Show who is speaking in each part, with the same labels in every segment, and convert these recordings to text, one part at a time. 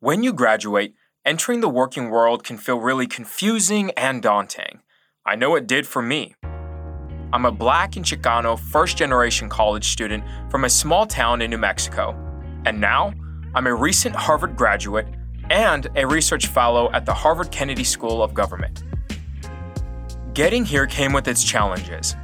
Speaker 1: When you graduate, entering the working world can feel really confusing and daunting. I know it did for me. I'm a black and Chicano first generation college student from a small town in New Mexico. And now, I'm a recent Harvard graduate and a research fellow at the Harvard Kennedy School of Government. Getting here came with its challenges.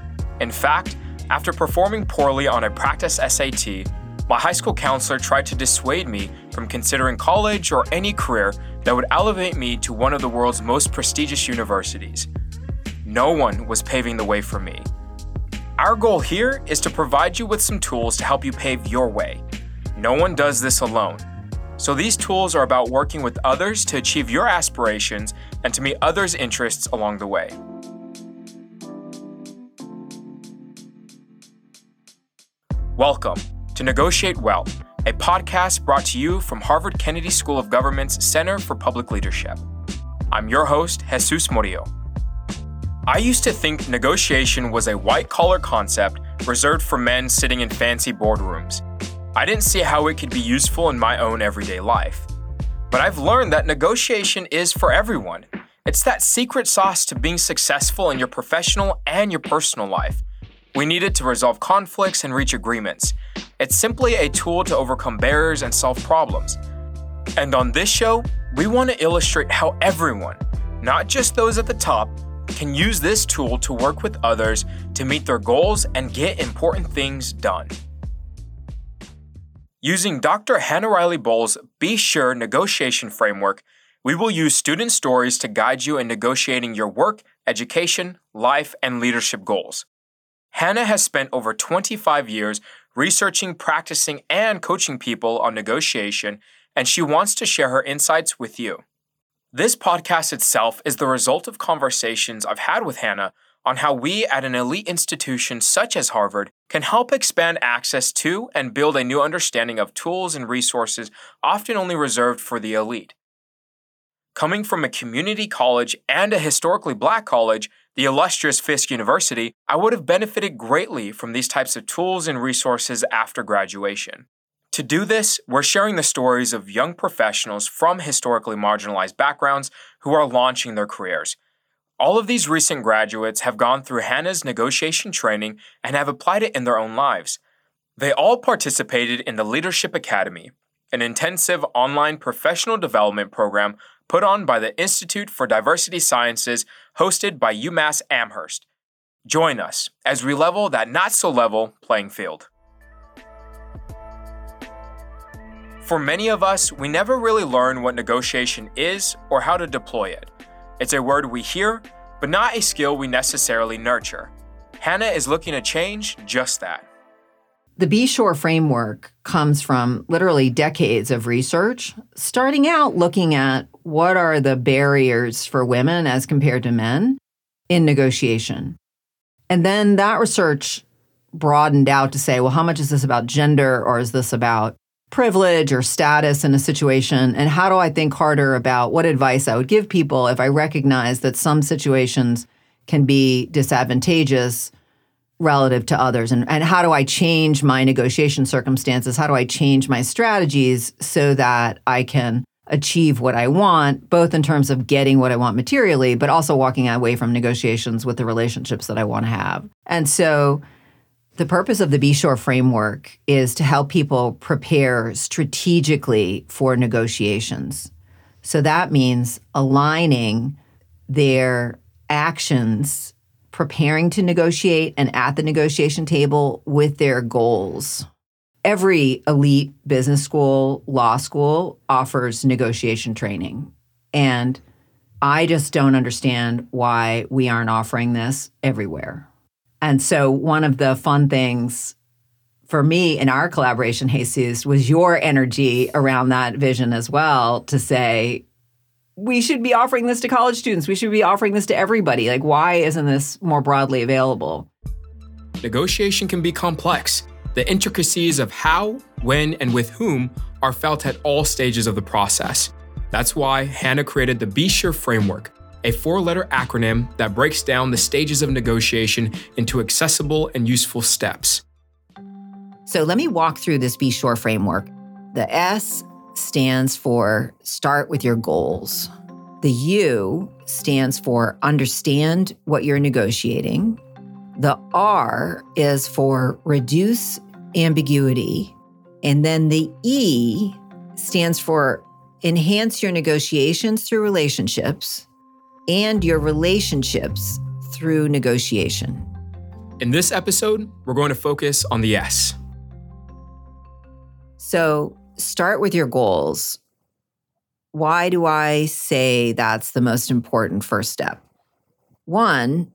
Speaker 1: In fact, after performing poorly on a practice SAT, my high school counselor tried to dissuade me from considering college or any career that would elevate me to one of the world's most prestigious universities. No one was paving the way for me. Our goal here is to provide you with some tools to help you pave your way. No one does this alone. So these tools are about working with others to achieve your aspirations and to meet others' interests along the way. Welcome to Negotiate Well, a podcast brought to you from Harvard Kennedy School of Government's Center for Public Leadership. I'm your host, Jesus Morillo. I used to think negotiation was a white collar concept reserved for men sitting in fancy boardrooms. I didn't see how it could be useful in my own everyday life. But I've learned that negotiation is for everyone. It's that secret sauce to being successful in your professional and your personal life. We need it to resolve conflicts and reach agreements. It's simply a tool to overcome barriers and solve problems. And on this show, we want to illustrate how everyone, not just those at the top, can use this tool to work with others to meet their goals and get important things done. Using Dr. Hannah Riley Bowles' Be Sure negotiation framework, we will use student stories to guide you in negotiating your work, education, life, and leadership goals. Hannah has spent over 25 years researching, practicing, and coaching people on negotiation, and she wants to share her insights with you. This podcast itself is the result of conversations I've had with Hannah on how we at an elite institution such as Harvard can help expand access to and build a new understanding of tools and resources often only reserved for the elite. Coming from a community college and a historically black college, the illustrious Fisk University, I would have benefited greatly from these types of tools and resources after graduation. To do this, we're sharing the stories of young professionals from historically marginalized backgrounds who are launching their careers. All of these recent graduates have gone through Hannah's negotiation training and have applied it in their own lives. They all participated in the Leadership Academy, an intensive online professional development program put on by the Institute for Diversity Sciences, hosted by UMass Amherst. Join us as we level that not so level playing field. For many of us, we never really learn what negotiation is or how to deploy it. It's a word we hear, but not a skill we necessarily nurture. Hannah is looking to change just that.
Speaker 2: The Be Sure framework comes from literally decades of research, starting out looking at what are the barriers for women as compared to men in negotiation. And then that research broadened out to say, well, how much is this about gender or is this about privilege or status in a situation? And how do I think harder about what advice I would give people if I recognize that some situations can be disadvantageous relative to others? And, and how do i change my negotiation circumstances? How do i change my strategies so that i can achieve what i want both in terms of getting what i want materially but also walking away from negotiations with the relationships that i want to have? And so the purpose of the Be Sure framework is to help people prepare strategically for negotiations. So that means aligning their actions preparing to negotiate and at the negotiation table with their goals. Every elite business school, law school offers negotiation training. And I just don't understand why we aren't offering this everywhere. And so, one of the fun things for me in our collaboration, Jesus, was your energy around that vision as well to say, we should be offering this to college students. We should be offering this to everybody. Like, why isn't this more broadly available?
Speaker 1: Negotiation can be complex. The intricacies of how, when, and with whom are felt at all stages of the process. That's why Hannah created the Be Sure framework, a four letter acronym that breaks down the stages of negotiation into accessible and useful steps.
Speaker 2: So let me walk through this Be Sure framework. The S stands for start with your goals. The U stands for understand what you're negotiating. The R is for reduce ambiguity. And then the E stands for enhance your negotiations through relationships and your relationships through negotiation.
Speaker 1: In this episode, we're going to focus on the S.
Speaker 2: So start with your goals. Why do I say that's the most important first step? One,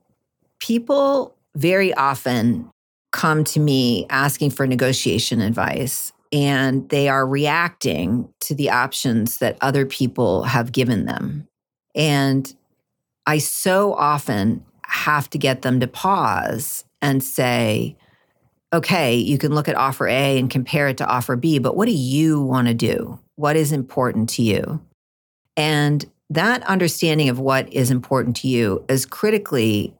Speaker 2: people very often come to me asking for negotiation advice and they are reacting to the options that other people have given them. And I so often have to get them to pause and say, okay, you can look at offer A and compare it to offer B, but what do you want to do? What is important to you? And that understanding of what is important to you is critically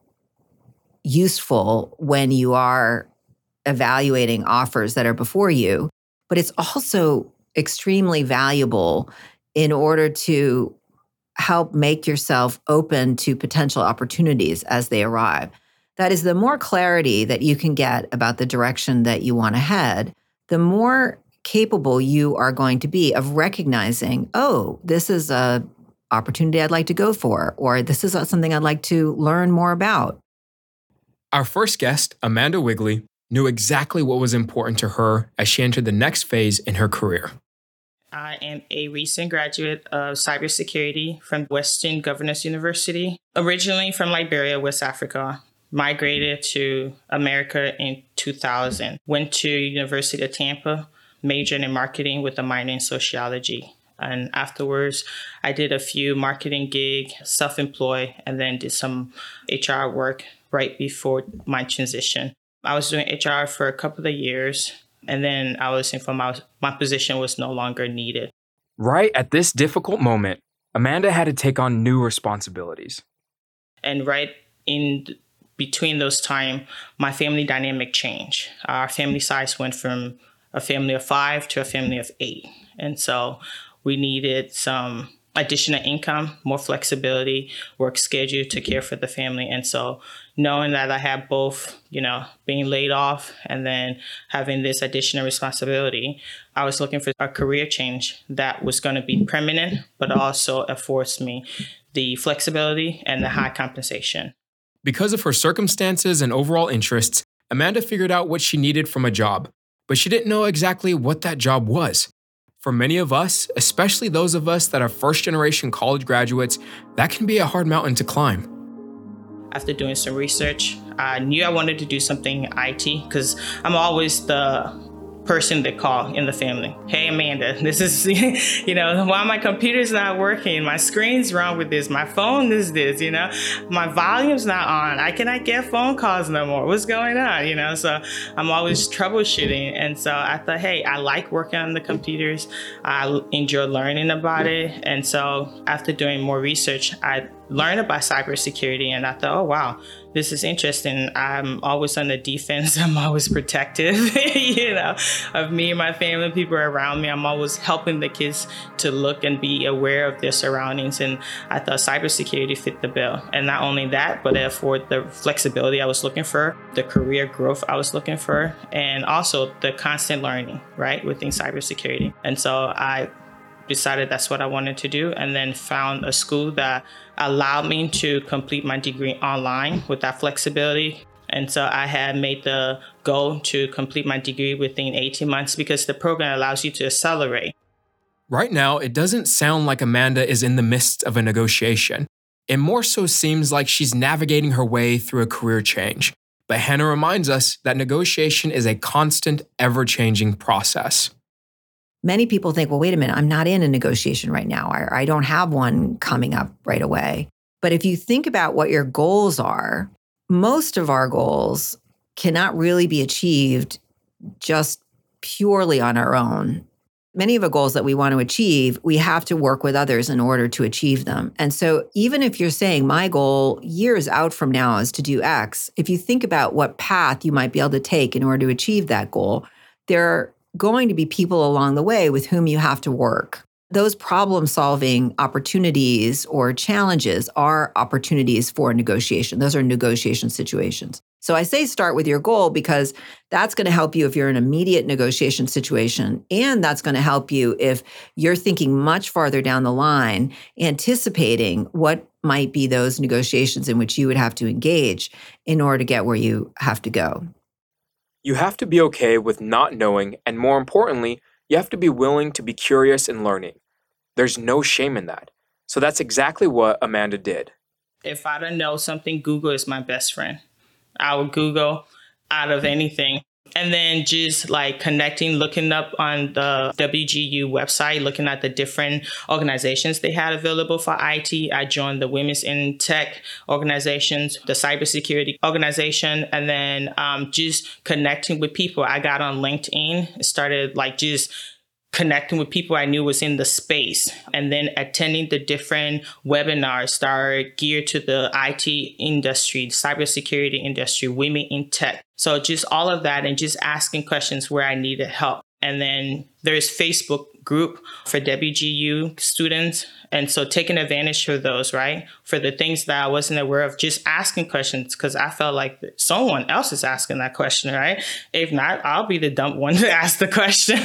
Speaker 2: useful when you are evaluating offers that are before you, but it's also extremely valuable in order to help make yourself open to potential opportunities as they arrive. That is, the more clarity that you can get about the direction that you want to head, the more capable you are going to be of recognizing, oh, this is a opportunity I'd like to go for, or this is something I'd like to learn more about.
Speaker 1: Our first guest, Amanda Wigley, knew exactly what was important to her as she entered the next phase in her career.
Speaker 3: I am a recent graduate of cybersecurity from Western Governors University, originally from Liberia, West Africa. Migrated to America in 2000. Went to University of Tampa, majored in marketing with a minor in sociology. And afterwards, I did a few marketing gig, self-employed, and then did some HR work right before my transition. I was doing HR for a couple of years, and then I was informed my, my position was no longer needed.
Speaker 1: Right at this difficult moment, Amanda had to take on new responsibilities.
Speaker 3: And right in between those time, my family dynamic changed. Our family size went from a family of five to a family of eight. And so we needed some additional income, more flexibility, work schedule to care for the family. And so knowing that I had both, you know, being laid off and then having this additional responsibility, I was looking for a career change that was going to be permanent, but also affords me the flexibility and the high compensation.
Speaker 1: Because of her circumstances and overall interests, Amanda figured out what she needed from a job, but she didn't know exactly what that job was. For many of us, especially those of us that are first generation college graduates, that can be a hard mountain to climb.
Speaker 3: After doing some research, I knew I wanted to do something IT because I'm always the person to call in the family. Hey, Amanda, this is, you know, why my computer's not working, my screen's wrong with this, my phone is this, you know, my volume's not on, I cannot get phone calls no more. What's going on, you know? So I'm always troubleshooting. And so I thought, hey, I like working on the computers, I enjoy learning about it. And so after doing more research, I learned about cybersecurity and I thought, oh, wow, this is interesting. I'm always on the defense. I'm always protective, you know, of me and my family, people around me. I'm always helping the kids to look and be aware of their surroundings. And I thought cybersecurity fit the bill. And not only that, but it afforded the flexibility I was looking for, the career growth I was looking for, and also the constant learning, right, within cybersecurity. And so I decided that's what I wanted to do, and then found a school that allowed me to complete my degree online with that flexibility. And so I had made the goal to complete my degree within 18 months because the program allows you to accelerate.
Speaker 1: Right now, it doesn't sound like Amanda is in the midst of a negotiation. It more so seems like she's navigating her way through a career change. But Hannah reminds us that negotiation is a constant, ever changing process
Speaker 2: many people think, well, wait a minute, I'm not in a negotiation right now. I, I don't have one coming up right away. But if you think about what your goals are, most of our goals cannot really be achieved just purely on our own. Many of the goals that we want to achieve, we have to work with others in order to achieve them. And so, even if you're saying my goal years out from now is to do X, if you think about what path you might be able to take in order to achieve that goal, there going to be people along the way with whom you have to work. Those problem solving opportunities or challenges are opportunities for negotiation. Those are negotiation situations. So I say start with your goal because that's going to help you if you're in an immediate negotiation situation. And that's going to help you if you're thinking much farther down the line, anticipating what might be those negotiations in which you would have to engage in order to get where you have to go.
Speaker 1: You have to be okay with not knowing, and more importantly, you have to be willing to be curious and learning. There's no shame in that. So that's exactly what Amanda did.
Speaker 3: If I don't know something, Google is my best friend. I would Google out of anything. And then just like connecting, looking up on the WGU website, looking at the different organizations they had available for IT. I joined the Women's in Tech organizations, the cybersecurity organization, and then um, just connecting with people. I got on LinkedIn, started like just connecting with people I knew was in the space and then attending the different webinars that are geared to the IT industry, the cybersecurity industry, women in tech. So just all of that and just asking questions where I needed help. And then there's Facebook group for WGU students. And so taking advantage of those, right? For the things that I wasn't aware of, just asking questions because I felt like someone else is asking that question, right? If not, I'll be the dumb one to ask the question.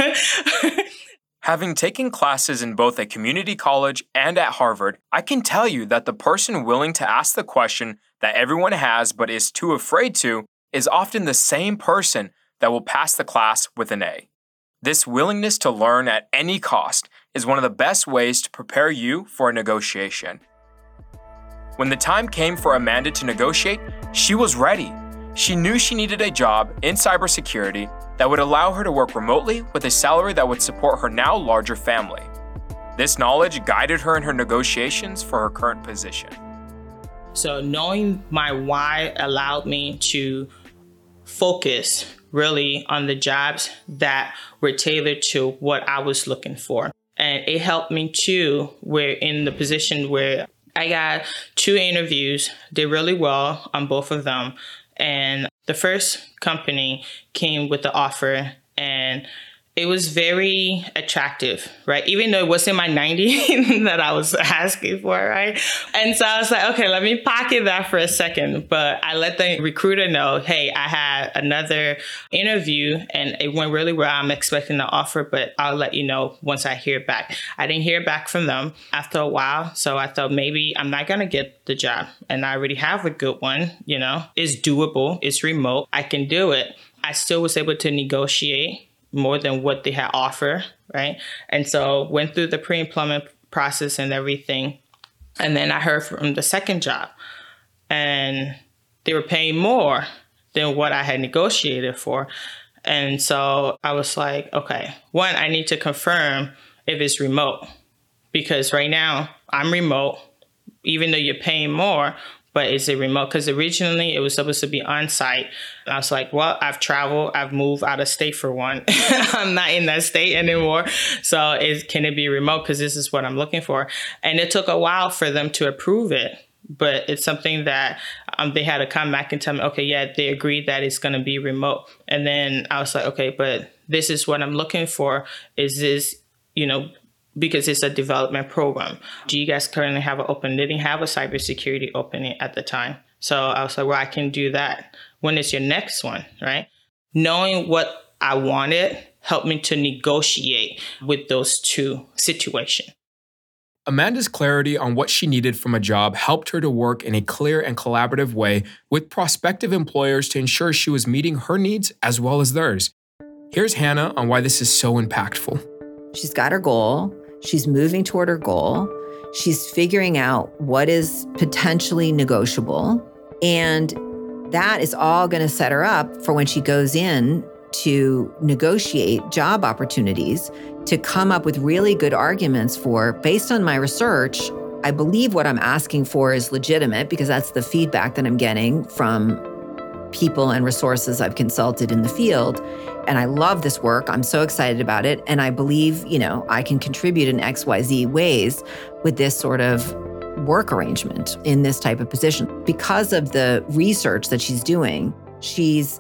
Speaker 1: Having taken classes in both a community college and at Harvard, I can tell you that the person willing to ask the question that everyone has but is too afraid to is often the same person that will pass the class with an A. This willingness to learn at any cost is one of the best ways to prepare you for a negotiation. When the time came for Amanda to negotiate, she was ready. She knew she needed a job in cybersecurity that would allow her to work remotely with a salary that would support her now larger family. This knowledge guided her in her negotiations for her current position.
Speaker 3: So, knowing my why allowed me to focus really on the jobs that were tailored to what I was looking for. And it helped me too, where in the position where I got two interviews, did really well on both of them. And the first company came with the offer and it was very attractive, right? Even though it wasn't my 90 that I was asking for, right? And so I was like, okay, let me pocket that for a second. But I let the recruiter know, hey, I had another interview and it went really well. I'm expecting the offer, but I'll let you know once I hear back. I didn't hear back from them after a while. So I thought maybe I'm not going to get the job. And I already have a good one, you know, it's doable, it's remote, I can do it. I still was able to negotiate more than what they had offer, right? And so went through the pre-employment process and everything. And then I heard from the second job and they were paying more than what I had negotiated for. And so I was like, okay, one, I need to confirm if it's remote because right now I'm remote, even though you're paying more, but is it remote? Because originally it was supposed to be on site. I was like, well, I've traveled, I've moved out of state for one. I'm not in that state anymore. So is, can it be remote? Because this is what I'm looking for. And it took a while for them to approve it. But it's something that um, they had to come back and tell me, okay, yeah, they agreed that it's going to be remote. And then I was like, okay, but this is what I'm looking for. Is this, you know, because it's a development program. Do you guys currently have an open? They didn't have a cybersecurity opening at the time. So I was like, well, I can do that. When is your next one, right? Knowing what I wanted helped me to negotiate with those two situations.
Speaker 1: Amanda's clarity on what she needed from a job helped her to work in a clear and collaborative way with prospective employers to ensure she was meeting her needs as well as theirs. Here's Hannah on why this is so impactful.
Speaker 2: She's got her goal. She's moving toward her goal. She's figuring out what is potentially negotiable. And that is all going to set her up for when she goes in to negotiate job opportunities to come up with really good arguments for, based on my research, I believe what I'm asking for is legitimate because that's the feedback that I'm getting from people and resources I've consulted in the field. And I love this work. I'm so excited about it. And I believe, you know, I can contribute in XYZ ways with this sort of work arrangement in this type of position. Because of the research that she's doing, she's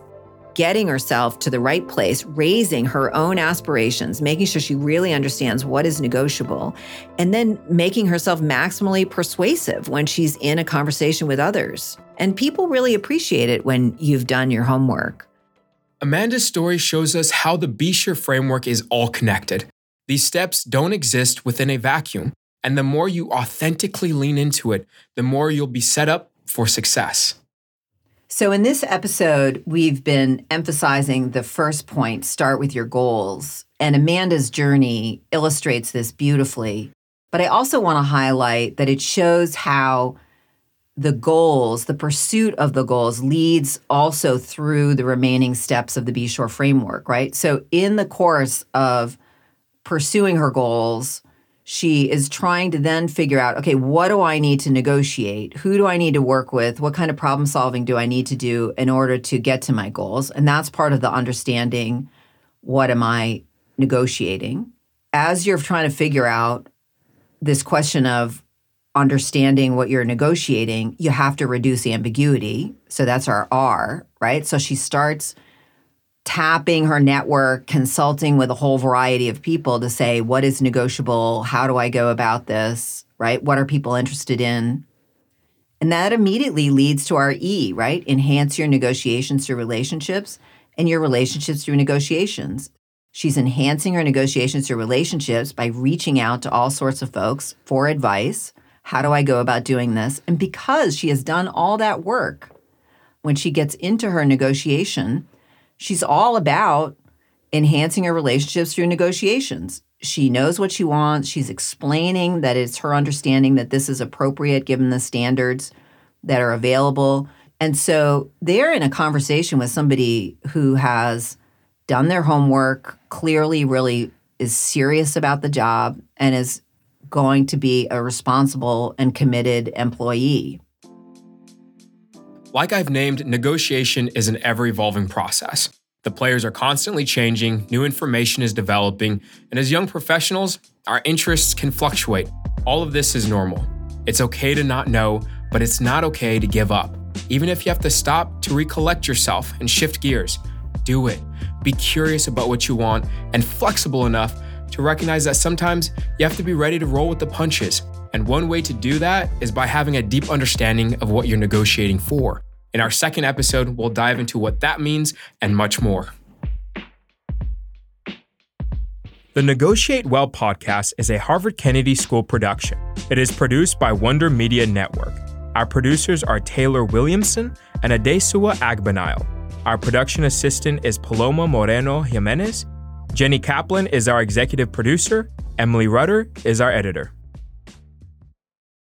Speaker 2: getting herself to the right place, raising her own aspirations, making sure she really understands what is negotiable, and then making herself maximally persuasive when she's in a conversation with others. And people really appreciate it when you've done your homework.
Speaker 1: Amanda's story shows us how the Be Sure framework is all connected. These steps don't exist within a vacuum, and the more you authentically lean into it, the more you'll be set up for success.
Speaker 2: So, in this episode, we've been emphasizing the first point start with your goals. And Amanda's journey illustrates this beautifully. But I also want to highlight that it shows how the goals, the pursuit of the goals, leads also through the remaining steps of the Be Sure framework, right? So, in the course of pursuing her goals, she is trying to then figure out okay, what do I need to negotiate? Who do I need to work with? What kind of problem solving do I need to do in order to get to my goals? And that's part of the understanding what am I negotiating? As you're trying to figure out this question of understanding what you're negotiating, you have to reduce ambiguity. So that's our R, right? So she starts tapping her network, consulting with a whole variety of people to say, what is negotiable? How do I go about this? Right? What are people interested in? And that immediately leads to our E, right? Enhance your negotiations through relationships and your relationships through negotiations. She's enhancing her negotiations through relationships by reaching out to all sorts of folks for advice. How do I go about doing this? And because she has done all that work, when she gets into her negotiation, She's all about enhancing her relationships through negotiations. She knows what she wants. She's explaining that it's her understanding that this is appropriate given the standards that are available. And so they're in a conversation with somebody who has done their homework, clearly, really is serious about the job, and is going to be a responsible and committed employee.
Speaker 1: Like I've named, negotiation is an ever evolving process. The players are constantly changing, new information is developing, and as young professionals, our interests can fluctuate. All of this is normal. It's okay to not know, but it's not okay to give up. Even if you have to stop to recollect yourself and shift gears, do it. Be curious about what you want and flexible enough to recognize that sometimes you have to be ready to roll with the punches. And one way to do that is by having a deep understanding of what you're negotiating for. In our second episode, we'll dive into what that means and much more. The Negotiate Well podcast is a Harvard Kennedy School production. It is produced by Wonder Media Network. Our producers are Taylor Williamson and Adesuwa Agbonile. Our production assistant is Paloma Moreno Jimenez. Jenny Kaplan is our executive producer. Emily Rudder is our editor.